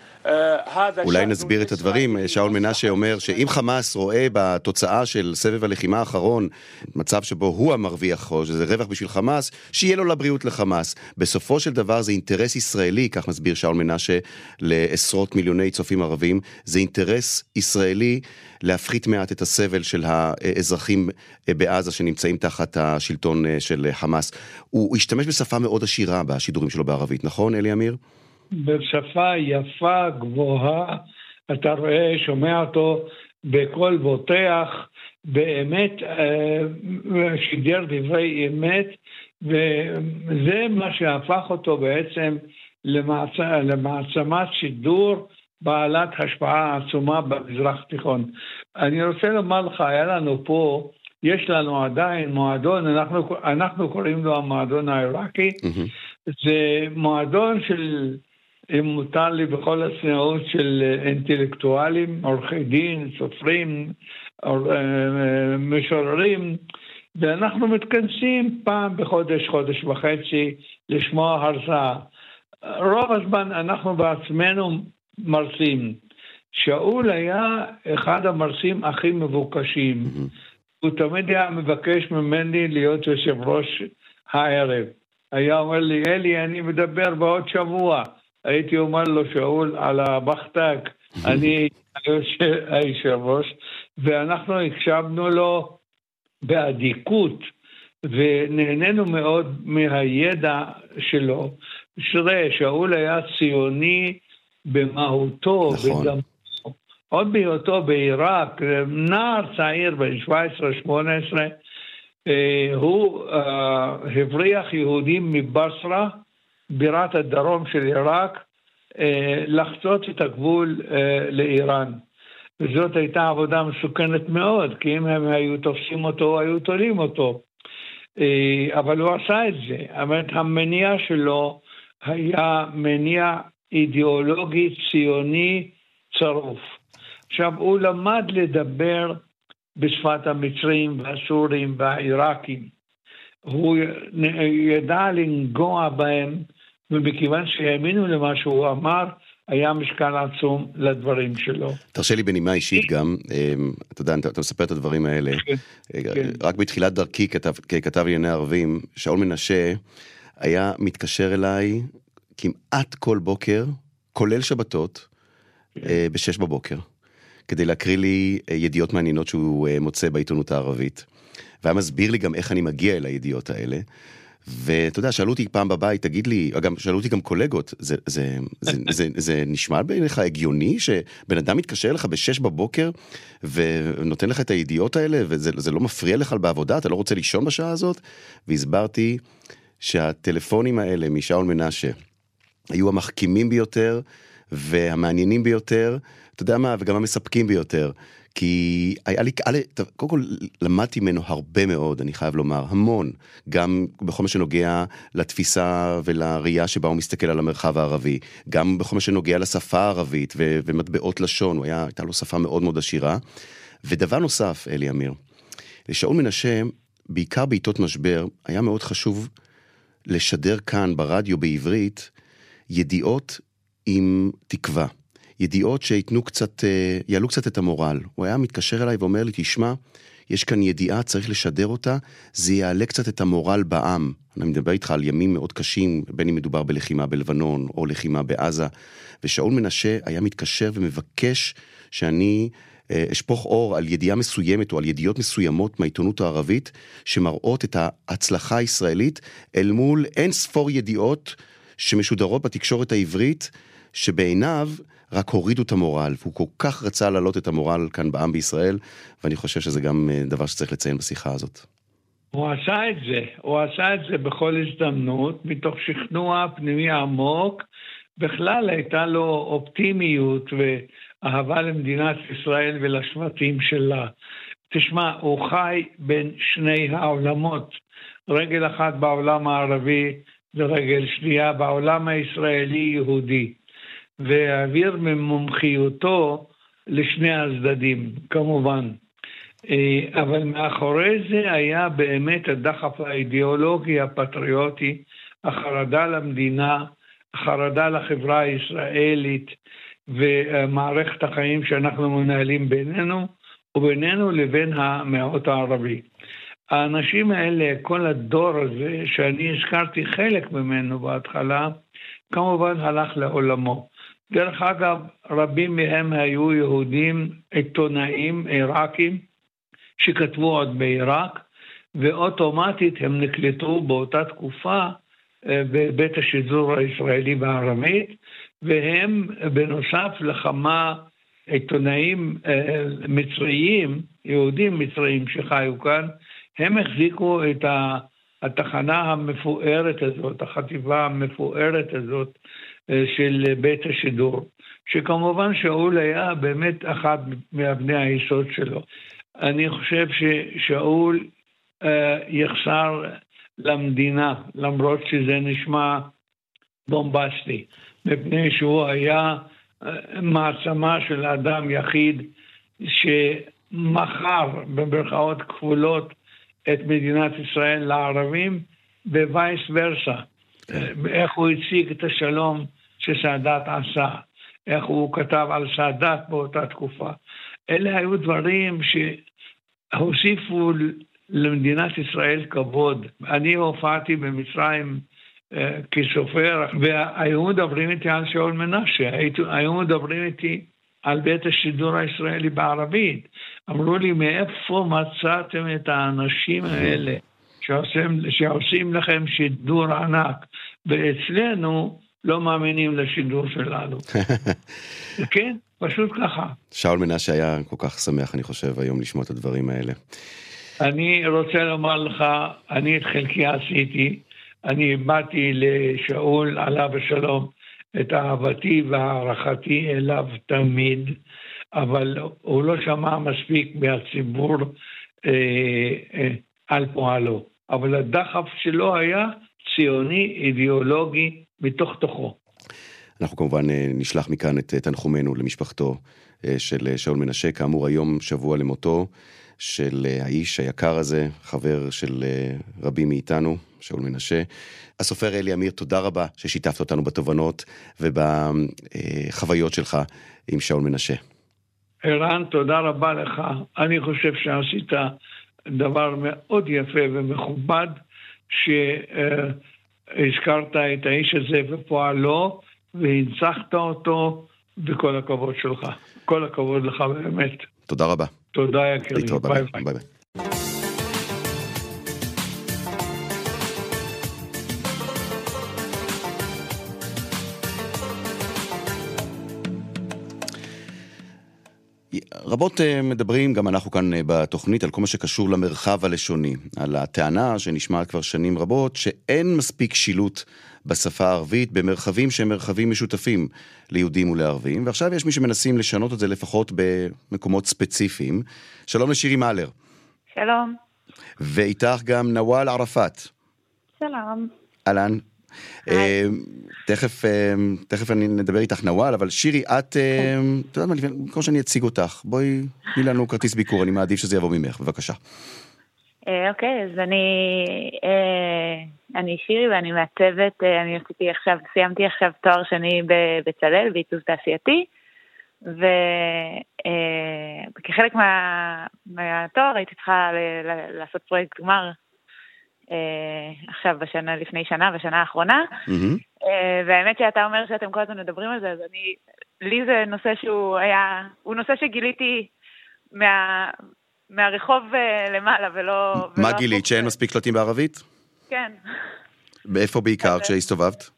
אולי נסביר את הדברים. שאול מנשה אומר שאם חמאס רואה בתוצאה של סבב הלחימה האחרון מצב שבו הוא המרוויח, או שזה רווח בשביל חמאס, שיהיה לו לבריאות לחמאס. בסופו של דבר זה אינטרס ישראלי, כך מסביר שאול מנשה לעשרות מיליוני צופים ערבים, זה אינטרס ישראלי להפחית מעט את הסבל של האזרחים בעזה שנמצאים תחת השלטון של חמאס. הוא השתמש בשפה מאוד עשירה בשידורים שלו בערבית, נכון אלי אמיר? בשפה יפה, גבוהה, אתה רואה, שומע אותו בקול בוטח, באמת אה, שידר דברי אמת, וזה מה שהפך אותו בעצם למעצ... למעצמת שידור בעלת השפעה עצומה במזרח התיכון. אני רוצה לומר לך, היה לנו פה, יש לנו עדיין מועדון, אנחנו, אנחנו קוראים לו המועדון העיראקי, mm-hmm. זה מועדון של אם מותר לי בכל הצניעות של אינטלקטואלים, עורכי דין, סופרים, אה, משוררים, ואנחנו מתכנסים פעם בחודש, חודש וחצי, לשמוע הרצאה. רוב הזמן אנחנו בעצמנו מרצים. שאול היה אחד המרצים הכי מבוקשים. הוא תמיד היה מבקש ממני להיות יושב ראש הערב. היה אומר לי, אלי, אני מדבר בעוד שבוע. הייתי אומר לו, שאול, על הבחטק, אני היושב ראש, ואנחנו הקשבנו לו באדיקות, ונהנינו מאוד מהידע שלו. תראה, שאול היה ציוני במהותו, נכון. וגם עוד בהיותו בעיראק, נער צעיר בן 17-18, אה, הוא אה, הבריח יהודים מבסרה, בירת הדרום של עיראק, אה, לחצות את הגבול אה, לאיראן. וזאת הייתה עבודה מסוכנת מאוד, כי אם הם היו תופסים אותו, היו תולים אותו. אה, אבל הוא עשה את זה. אומרת, המניע שלו היה מניע אידיאולוגי ציוני צרוף. עכשיו, הוא למד לדבר בשפת המצרים והסורים והעיראקים. הוא ידע לנגוע בהם ומכיוון שהאמינו למה שהוא אמר, היה משקל עצום לדברים שלו. תרשה לי בנימה אישית גם, אמ, אתה יודע, אתה מספר את הדברים האלה. כן, כן. רק בתחילת דרכי ככתב לענייני ערבים, שאול מנשה היה מתקשר אליי כמעט כל בוקר, כולל שבתות, כן. אה, בשש בבוקר, כדי להקריא לי אה, ידיעות מעניינות שהוא אה, מוצא בעיתונות הערבית. והיה מסביר לי גם איך אני מגיע אל הידיעות האלה. ואתה יודע, שאלו אותי פעם בבית, תגיד לי, גם שאלו אותי גם קולגות, זה, זה, זה, זה, זה, זה נשמע בעיניך הגיוני שבן אדם מתקשר לך בשש בבוקר ונותן לך את הידיעות האלה וזה לא מפריע לך בעבודה, אתה לא רוצה לישון בשעה הזאת? והסברתי שהטלפונים האלה משאול מנשה היו המחכימים ביותר והמעניינים ביותר, אתה יודע מה, וגם המספקים ביותר. כי היה לי, קודם כל למדתי ממנו הרבה מאוד, אני חייב לומר, המון, גם בכל מה שנוגע לתפיסה ולראייה שבה הוא מסתכל על המרחב הערבי, גם בכל מה שנוגע לשפה הערבית ו- ומטבעות לשון, היה, הייתה לו שפה מאוד מאוד עשירה. ודבר נוסף, אלי אמיר, לשאול מנשה, בעיקר בעיתות משבר, היה מאוד חשוב לשדר כאן ברדיו בעברית ידיעות עם תקווה. ידיעות שייתנו קצת, אה, יעלו קצת את המורל. הוא היה מתקשר אליי ואומר לי, תשמע, יש כאן ידיעה, צריך לשדר אותה, זה יעלה קצת את המורל בעם. אני מדבר איתך על ימים מאוד קשים, בין אם מדובר בלחימה בלבנון או לחימה בעזה. ושאול מנשה היה מתקשר ומבקש שאני אה, אשפוך אור על ידיעה מסוימת או על ידיעות מסוימות מהעיתונות הערבית, שמראות את ההצלחה הישראלית אל מול אין ספור ידיעות שמשודרות בתקשורת העברית, שבעיניו רק הורידו את המורל, והוא כל כך רצה להעלות את המורל כאן בעם בישראל, ואני חושב שזה גם אה, דבר שצריך לציין בשיחה הזאת. הוא עשה את זה, הוא עשה את זה בכל הזדמנות, מתוך שכנוע פנימי עמוק. בכלל הייתה לו אופטימיות ואהבה למדינת ישראל ולשבטים שלה. תשמע, הוא חי בין שני העולמות, רגל אחת בעולם הערבי ורגל שנייה בעולם הישראלי-יהודי. והעביר ממומחיותו לשני הצדדים, כמובן. אה, אבל מאחורי זה היה באמת הדחף האידיאולוגי הפטריוטי, החרדה למדינה, החרדה לחברה הישראלית ומערכת החיים שאנחנו מנהלים בינינו ובינינו לבין המיעוט הערבי. האנשים האלה, כל הדור הזה, שאני הזכרתי חלק ממנו בהתחלה, כמובן הלך לעולמו. דרך אגב, רבים מהם היו יהודים עיתונאים עיראקים שכתבו עוד בעיראק, ואוטומטית הם נקלטו באותה תקופה אה, בבית השידור הישראלי בערבית, והם בנוסף לכמה עיתונאים אה, מצריים, יהודים מצריים שחיו כאן, הם החזיקו את התחנה המפוארת הזאת, החטיבה המפוארת הזאת אה, של בית השידור, שכמובן שאול היה באמת אחת מאבני היסוד שלו. אני חושב ששאול אה, יחסר למדינה, למרות שזה נשמע בומבסטי, מפני שהוא היה אה, מעצמה של אדם יחיד שמכר במרכאות כפולות את מדינת ישראל לערבים ווייס ורסה. כן. איך הוא הציג את השלום שסאדאת עשה, איך הוא כתב על סאדאת באותה תקופה. אלה היו דברים שהוסיפו למדינת ישראל כבוד. אני הופעתי במצרים אה, כסופר, והיו מדברים איתי על שאול מנשה, היו מדברים איתי על בית השידור הישראלי בערבית. אמרו לי, מאיפה מצאתם את האנשים האלה שעושים, שעושים לכם שידור ענק? ואצלנו לא מאמינים לשידור שלנו. כן, פשוט ככה. שאול מנשה היה כל כך שמח, אני חושב, היום לשמוע את הדברים האלה. אני רוצה לומר לך, אני את חלקי עשיתי. אני באתי לשאול, עליו השלום, את אהבתי והערכתי אליו תמיד, אבל הוא לא שמע מספיק מהציבור אה, אה, על פועלו. אבל הדחף שלו היה ציוני, אידיאולוגי, מתוך תוכו. אנחנו כמובן אה, נשלח מכאן את תנחומינו למשפחתו אה, של שאול מנשה, כאמור היום שבוע למותו של אה, האיש היקר הזה, חבר של רבים מאיתנו, שאול מנשה. הסופר אלי אמיר, תודה רבה ששיתפת אותנו בתובנות ובחוויות שלך עם שאול מנשה. ערן, תודה רבה לך. אני חושב שעשית דבר מאוד יפה ומכובד, שהזכרת את האיש הזה ופועלו, והנצחת אותו, וכל הכבוד שלך. כל הכבוד לך באמת. תודה רבה. תודה יקירי. ביי ביי. ביי, רבות אה, מדברים, גם אנחנו כאן אה, בתוכנית, על כל מה שקשור למרחב הלשוני. על הטענה שנשמעת כבר שנים רבות, שאין מספיק שילוט בשפה הערבית במרחבים שהם מרחבים משותפים ליהודים ולערבים, ועכשיו יש מי שמנסים לשנות את זה לפחות במקומות ספציפיים. שלום לשירי מאלר. שלום. ואיתך גם נוואל ערפאת. שלום. אהלן. אה, תכף, אה, תכף אני נדבר איתך נוואל, אבל שירי, את, אה, את יודעת מה, במקום שאני אציג אותך, בואי, תני לנו כרטיס ביקור, אני מעדיף שזה יבוא ממך, בבקשה. אוקיי, אז אני, אני שירי ואני מעצבת, אני עשיתי עכשיו, סיימתי עכשיו תואר שני בבצלאל, בעיצוב תעשייתי, וכחלק מה, מהתואר הייתי צריכה לעשות פרויקט גמר עכשיו, בשנה, לפני שנה, בשנה האחרונה. Mm-hmm. והאמת שאתה אומר שאתם כל הזמן מדברים על זה, אז אני, לי זה נושא שהוא היה, הוא נושא שגיליתי מה, מהרחוב אה, למעלה, ולא... מה ולא גילית, שאין מספיק שלטים בערבית? כן. באיפה בעיקר כשהסתובבת?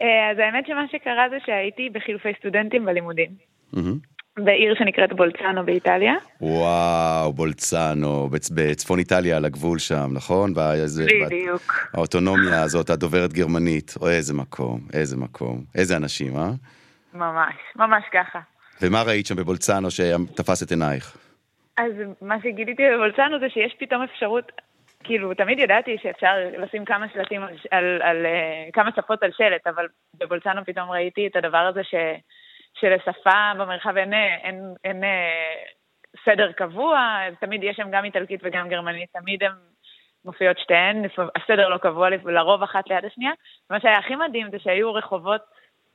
אז האמת שמה שקרה זה שהייתי בחילופי סטודנטים בלימודים. Mm-hmm. בעיר שנקראת בולצאנו באיטליה. וואו, בולצאנו, בצ... בצפון איטליה על הגבול שם, נכון? באיזה, בדיוק. האוטונומיה הזאת, הדוברת גרמנית. אוי, איזה מקום, איזה מקום. איזה אנשים, אה? ממש, ממש ככה. ומה ראית שם בבולצאנו שתפס את עינייך? אז מה שגיליתי בבולצאנו זה שיש פתאום אפשרות, כאילו, תמיד ידעתי שאפשר לשים כמה שלטים על, על, על, על uh, כמה שפות על שלט, אבל בבולצאנו פתאום ראיתי את הדבר הזה ש... שלשפה במרחב אין, אין, אין אה, סדר קבוע, תמיד יש שם גם איטלקית וגם גרמנית, תמיד הן מופיעות שתיהן, הסדר לא קבוע לרוב אחת ליד השנייה. מה שהיה הכי מדהים זה שהיו רחובות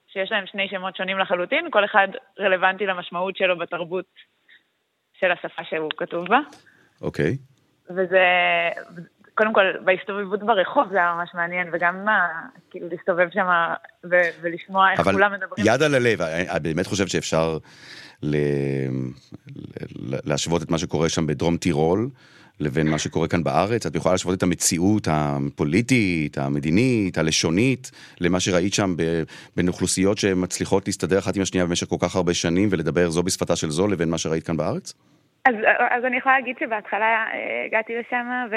שיש להם שני שמות שונים לחלוטין, כל אחד רלוונטי למשמעות שלו בתרבות של השפה שהוא כתוב בה. אוקיי. Okay. וזה, קודם כל, בהסתובבות ברחוב זה היה ממש מעניין, וגם מה, כאילו להסתובב שם ו- ולשמוע איך כולם מדברים. אבל יד על הלב, אני באמת חושב שאפשר ל... להשוות את מה שקורה שם בדרום טירול. לבין מה שקורה כאן בארץ? את יכולה להשוות את המציאות הפוליטית, המדינית, הלשונית, למה שראית שם בין אוכלוסיות שמצליחות להסתדר אחת עם השנייה במשך כל כך הרבה שנים ולדבר זו בשפתה של זו לבין מה שראית כאן בארץ? אז, אז אני יכולה להגיד שבהתחלה אה, הגעתי לשם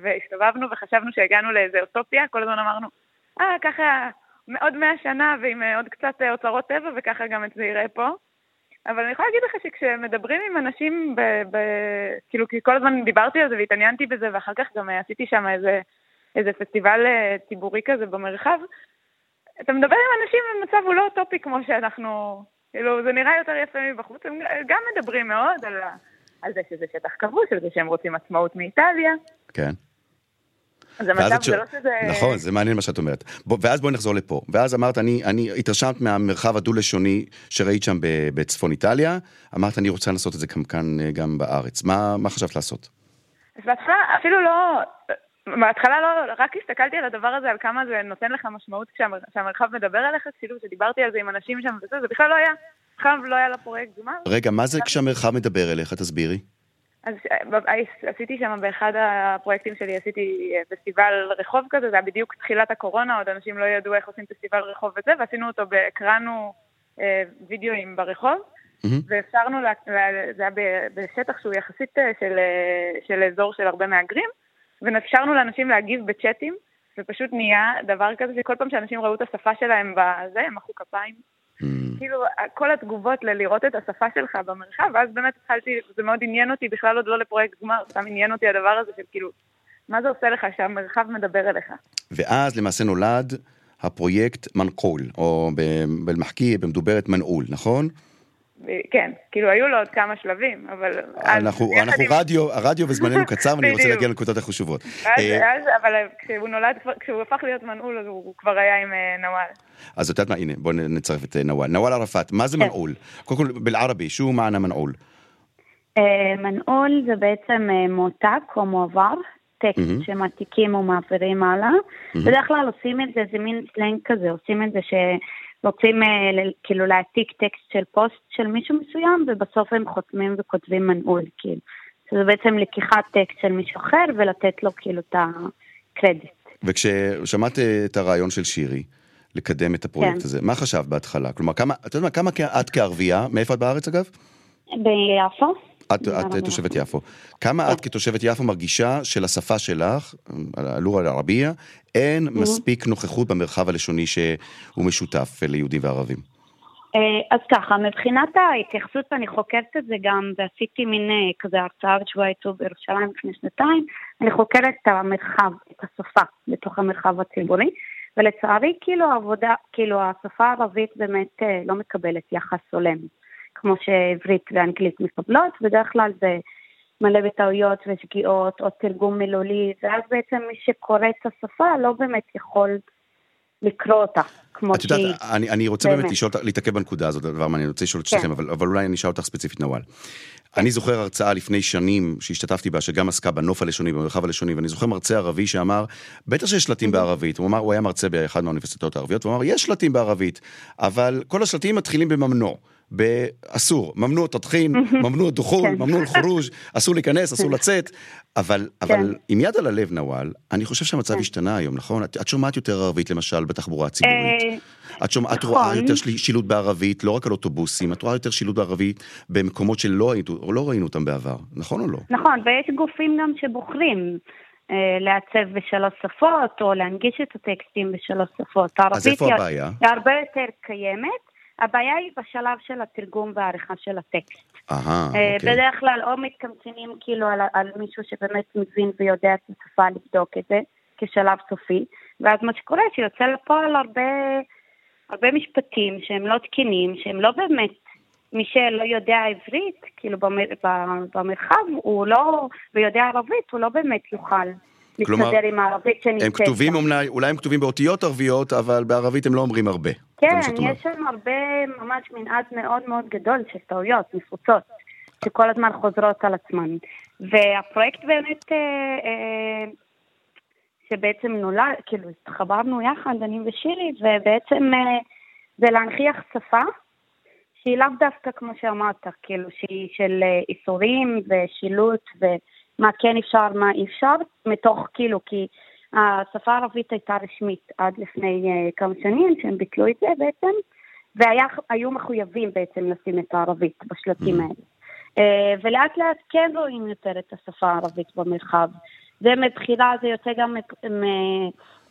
והסתובבנו וחשבנו שהגענו לאיזה אוטופיה, כל הזמן אמרנו, אה, ככה עוד מאה שנה ועם אה, עוד קצת אה, אוצרות טבע וככה גם את זה יראה פה. אבל אני יכולה להגיד לך שכשמדברים עם אנשים, ב, ב, כאילו, כי כל הזמן דיברתי על זה והתעניינתי בזה, ואחר כך גם עשיתי שם איזה, איזה פסטיבל ציבורי כזה במרחב, אתה מדבר עם אנשים במצב הוא לא אוטופי כמו שאנחנו, כאילו, זה נראה יותר יפה מבחוץ, הם גם מדברים מאוד על ה... על זה שזה שטח כבוש, על זה שהם רוצים עצמאות מאיטליה. כן. אז המצב זה לא שזה... נכון, זה מעניין מה שאת אומרת. בוא, ואז בואי נחזור לפה. ואז אמרת, אני, אני התרשמת מהמרחב הדו-לשוני שראית שם בצפון איטליה, אמרת, אני רוצה לעשות את זה כאן, כאן אה, גם בארץ. מה, מה חשבת לעשות? אז בהתחלה אפילו לא... בהתחלה לא, רק הסתכלתי על הדבר הזה, על כמה זה נותן לך משמעות כשהמרחב מדבר אליך, כאילו שדיברתי על זה עם אנשים שם וזה, זה בכלל לא היה עכשיו לא היה לה פרויקט גמר. רגע, מה זה כשהמרחב מדבר אליך? תסבירי. אז אה, עשיתי שם באחד הפרויקטים שלי, עשיתי אה, פסטיבל רחוב כזה, זה היה בדיוק תחילת הקורונה, עוד אנשים לא ידעו איך עושים פסטיבל רחוב וזה, ועשינו אותו, הקרנו אה, וידאוים ברחוב, ואפשרנו, זה היה בשטח שהוא יחסית של, של אזור של הרבה מהגרים, ואפשרנו לאנשים להגיב בצ'אטים, ופשוט נהיה דבר כזה שכל פעם שאנשים ראו את השפה שלהם בזה, הם מחאו כפיים. Mm. כאילו, כל התגובות ללראות את השפה שלך במרחב, ואז באמת התחלתי, זה מאוד עניין אותי, בכלל עוד לא לפרויקט גמר, סתם עניין אותי הדבר הזה של כאילו, מה זה עושה לך שהמרחב מדבר אליך? ואז למעשה נולד הפרויקט מנקול, או במחקי, במדוברת מנעול, נכון? כן, כאילו היו לו עוד כמה שלבים, אבל... אנחנו, אנחנו רדיו, הרדיו וזמננו קצר, ואני רוצה להגיע לנקודות החשובות. אז, אה, אז, אבל כשהוא נולד, כשהוא הפך להיות מנעול, אז הוא כבר היה עם אה, נוואל. אז את יודעת מה, הנה, בואו נצרף את אה, נוואל. נוואל ערפאת, מה זה כן. מנעול? קודם כל, בערבי, שו מענה מנעול? מנעול זה בעצם מועתק או מועבר, טקסט שמעתיקים ומעבירים הלאה. בדרך כלל עושים את זה, זה מין סלנג כזה, עושים את זה ש... רוצים אה, כאילו להעתיק טקסט של פוסט של מישהו מסוים, ובסוף הם חותמים וכותבים מנעול, כאילו. שזה בעצם לקיחת טקסט של מישהו אחר ולתת לו כאילו את הקרדיט. וכששמעת אה, את הרעיון של שירי, לקדם את הפרויקט כן. הזה, מה חשבת בהתחלה? כלומר, כמה, אתה יודע מה, כמה את כערבייה, מאיפה את בארץ אגב? ביפו. את, את תושבת יפו. כמה את כתושבת יפו מרגישה שלשפה שלך, הלורה אל-ערבייה, אין מספיק נוכחות במרחב הלשוני שהוא משותף ליהודים וערבים? אה, אז ככה, מבחינת ההתייחסות, אני חוקרת את זה גם, ועשיתי מין אה, כזה הרצאה בשבוע עיצוב בירושלים לפני שנתיים, אני חוקרת את המרחב, את השפה, בתוך המרחב הציבורי, ולצערי, כאילו העבודה, כאילו השפה הערבית באמת אה, לא מקבלת יחס הולם, כמו שעברית ואנגלית מקבלות, בדרך כלל זה מלא בטעויות ושגיאות, או תרגום מילולי, ואז בעצם מי שקורא את השפה לא באמת יכול לקרוא אותה כמו שהיא. את יודעת, אני, אני רוצה באמת, באמת לשאול, להתעכב בנקודה הזאת, דבר מעניין, אני רוצה לשאול את כן. שניכם, אבל, אבל אולי אני אשאל אותך ספציפית נוואל. כן. אני זוכר הרצאה לפני שנים שהשתתפתי בה, שגם עסקה בנוף הלשוני, במרחב הלשוני, ואני זוכר מרצה ערבי שאמר, בטח שיש שלטים בערבית, הוא אמר, הוא היה מרצה באחד מהאוניברסיטאות הערביות, הוא אמר, יש שלטים בערבית, אבל כל השלטים מתחילים בממנוע. באסור, ממנוע תדחין, ממנוע דוחול, כן. ממנוע חורוז', אסור להיכנס, אסור כן. לצאת, אבל, אבל כן. עם יד על הלב נוואל, אני חושב שהמצב השתנה היום, נכון? את, את שומעת יותר ערבית למשל בתחבורה הציבורית. אה, את, שומע, את רואה נכון. יותר שילוט בערבית, לא רק על אוטובוסים, את רואה יותר שילוט בערבית במקומות שלא לא ראינו אותם בעבר, נכון או לא? נכון, ויש גופים גם שבוחרים. אה, לעצב בשלוש שפות, או להנגיש את הטקסטים בשלוש שפות. אז איפה הבעיה? היא הרבה יותר קיימת, הבעיה היא בשלב של התרגום והעריכה של הטקסט. אהה, אוקיי. בדרך כלל או מתקמצנים כאילו על, על מישהו שבאמת מבין ויודע את השפה לבדוק את זה כשלב סופי, ואז מה שקורה שיוצא לפועל הרבה, הרבה משפטים שהם לא תקינים, שהם לא באמת, מי שלא יודע עברית, כאילו במר, במרחב, הוא לא, ויודע ערבית, הוא לא באמת יוכל כלומר, עם הערבית שנמצאת. הם כתובים, אולי, אולי הם כתובים באותיות ערביות, אבל בערבית הם לא אומרים הרבה. כן, יש שם הרבה, ממש מנעד מאוד מאוד גדול של טעויות נפוצות, שכל הזמן חוזרות על עצמן. והפרויקט באמת, אה, אה, שבעצם נולד, כאילו התחברנו יחד, אני ושירי, ובעצם אה, זה להנכיח שפה שהיא לאו דווקא כמו שאמרת, כאילו שהיא של איסורים ושילוט ומה כן אפשר, מה אי אפשר, מתוך כאילו, כי השפה הערבית הייתה רשמית עד לפני uh, כמה שנים, שהם ביטלו את זה בעצם, והיו מחויבים בעצם לשים את הערבית בשלטים mm. האלה. Uh, ולאט לאט כן רואים יותר את השפה הערבית במרחב. זה מבחירה, זה יוצא גם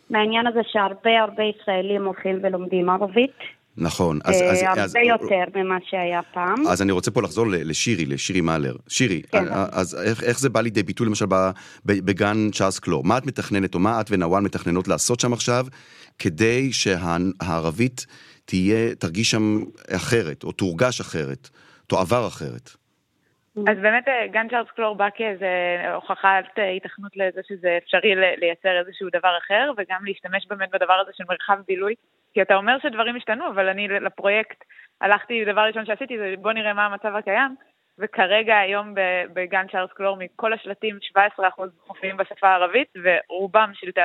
מהעניין הזה שהרבה הרבה ישראלים הולכים ולומדים ערבית. נכון. אז, אז, הרבה אז, יותר ממה שהיה פעם. אז אני רוצה פה לחזור לשירי, לשירי מאלר. שירי, כן. אז איך, איך זה בא לידי ביטוי למשל בגן צ'ארלס קלור? מה את מתכננת, או מה את ונוואן מתכננות לעשות שם עכשיו, כדי שהערבית תהיה, תרגיש שם אחרת, או תורגש אחרת, תועבר אחרת? אז באמת אה, גן צ'ארלס קלור בא כאיזה הוכחת אה, היתכנות לזה שזה אפשרי לייצר איזשהו דבר אחר, וגם להשתמש באמת בדבר הזה של מרחב בילוי. כי אתה אומר שדברים השתנו, אבל אני לפרויקט הלכתי, דבר ראשון שעשיתי זה בוא נראה מה המצב הקיים, וכרגע היום בגן צ'ארלס קלור מכל השלטים 17% מופיעים בשפה הערבית, ורובם שלטי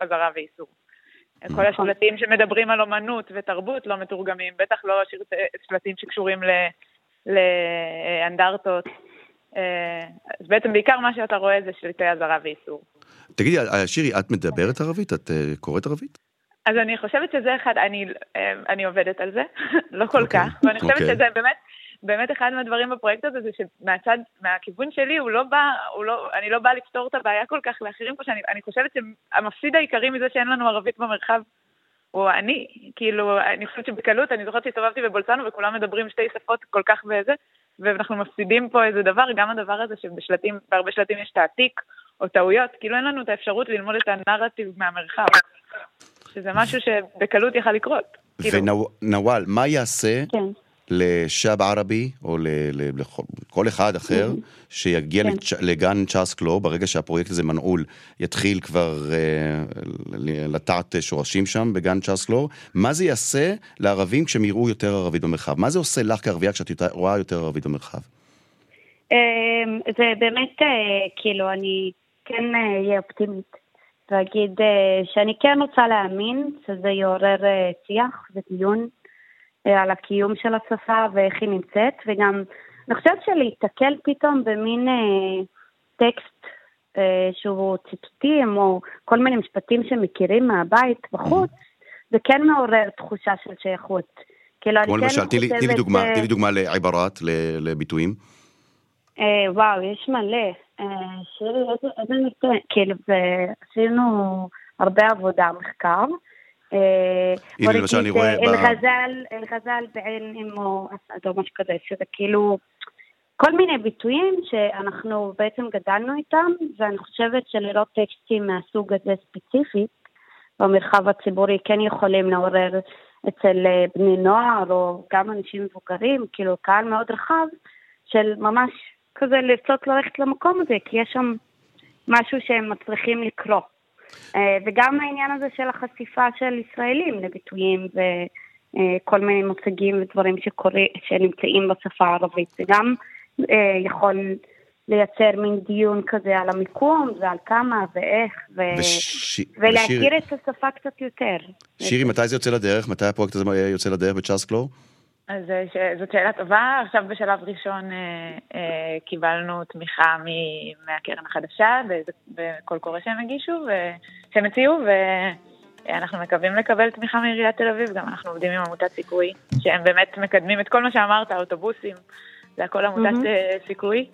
אזהרה ואיסור. כל השלטים שמדברים על אומנות ותרבות לא מתורגמים, בטח לא שלטים שקשורים לאנדרטות. אה, אז בעצם בעיקר מה שאתה רואה זה שלטי אזהרה ואיסור. תגידי, שירי, את מדברת ערבית? את אה, קוראת ערבית? אז אני חושבת שזה אחד, אני, אה, אני עובדת על זה, לא כל okay. אוקיי, כך, ואני חושבת okay. אוקיי. שזה באמת, באמת אחד מהדברים בפרויקט הזה, זה שמהצד, מהכיוון שלי, הוא לא בא, הוא לא, אני לא באה לפתור את הבעיה כל כך לאחרים פה, שאני חושבת שהמפסיד העיקרי מזה שאין לנו ערבית במרחב, הוא אני, כאילו, אני חושבת שבקלות, אני זוכרת שהסתובבתי בבולסנו וכולם מדברים שתי שפות כל כך וזה, ואנחנו מפסידים פה איזה דבר, גם הדבר הזה שבשלטים, בהרבה שלטים יש תעתיק או טעויות, כאילו אין לנו את האפשרות ללמוד את הנרטיב מהמרחב. שזה משהו שבקלות יכל לקרות. ונוואל, מה יעשה כן. לשאב ערבי, או לכל אחד אחר, mm-hmm. שיגיע כן. לגן צ'ארלס קלור, ברגע שהפרויקט הזה מנעול, יתחיל כבר אה, לטעת שורשים שם בגן צ'ארלס קלור, מה זה יעשה לערבים כשהם יראו יותר ערבית במרחב? מה זה עושה לך כערבייה כשאת רואה יותר ערבית במרחב? אמ, זה באמת, אה, כאילו, אני כן אהיה אופטימית. ואגיד אה, שאני כן רוצה להאמין שזה יעורר אה, שיח ודיון אה, על הקיום של השפה ואיך היא נמצאת, וגם אני חושבת שלהיתקל פתאום במין טקסט שהוא ציטוטים או כל מיני משפטים שמכירים מהבית בחוץ, זה כן מעורר תחושה של שייכות. כאילו, כמו למשל, כן תני לי דוגמה, תני לי דוגמה לעיברת, לביטויים. אה, וואו, יש מלא. אה? כאילו, עשינו הרבה עבודה, מחקר. אה, הנה למשל אני רואה... אל-גזל בעין אמו אסד או משהו כזה, שזה כאילו כל מיני ביטויים שאנחנו בעצם גדלנו איתם, ואני חושבת שלראות טקסטים מהסוג הזה ספציפית במרחב הציבורי כן יכולים לעורר אצל אה, בני נוער או גם אנשים מבוגרים, כאילו קהל מאוד רחב, של ממש כזה לרצות ללכת למקום הזה, כי יש שם משהו שהם מצליחים לקרוא. אה, וגם העניין הזה של החשיפה של ישראלים לביטויים וכל מיני מושגים ודברים שקורה, שנמצאים בשפה הערבית, זה גם אה, יכול לייצר מין דיון כזה על המיקום ועל כמה ואיך, ו... וש... ולהכיר ושירי... את השפה קצת יותר. שירי, מתי זה יוצא לדרך? מתי הפרויקט הזה יוצא לדרך בצ'ארלס קלור? אז אה, ש... זאת שאלה טובה. עכשיו בשלב ראשון אה, אה, קיבלנו תמיכה מ... מהקרן החדשה בקול קורא שהם הגישו, ו... שהם הציעו, ואנחנו מקווים לקבל תמיכה מעיריית תל אביב. גם אנחנו עובדים עם עמותת סיכוי, שהם באמת מקדמים את כל מה שאמרת, האוטובוסים, זה הכל עמותת mm-hmm. סיכוי.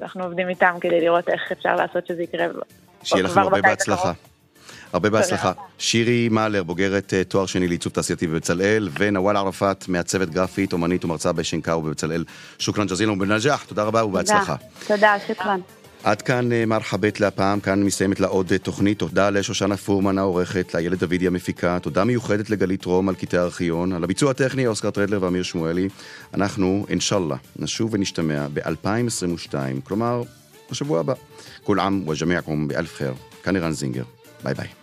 אנחנו עובדים איתם כדי לראות איך אפשר לעשות שזה יקרה. שיהיה לכם הרבה בהצלחה. הרבה בהצלחה. שירי מאלר, בוגרת אה, תואר שני לעיצוב תעשייתי בבצלאל, ונוואל ערפאת, מעצבת גרפית, אומנית ומרצה בשנקאו בבצלאל. שוכרן ג'זילה ובנג'ח, תודה רבה ובהצלחה. תודה, שוכרן. עד כאן אה, מרחבת להפעם, כאן מסיימת לה עוד אה, תוכנית. תודה לשושנה פורמן העורכת, לאיילת דודי המפיקה, תודה מיוחדת לגלית רום על קטעי הארכיון, על הביצוע הטכני אוסקר טרדלר ואמיר שמואלי. אנחנו, אינשאללה, נשוב ונשתמע ב-2022, כלומר, בשבוע הבא. כול עם וג'מיעכום באלף חיר. כאן ערן זינגר. ביי ביי.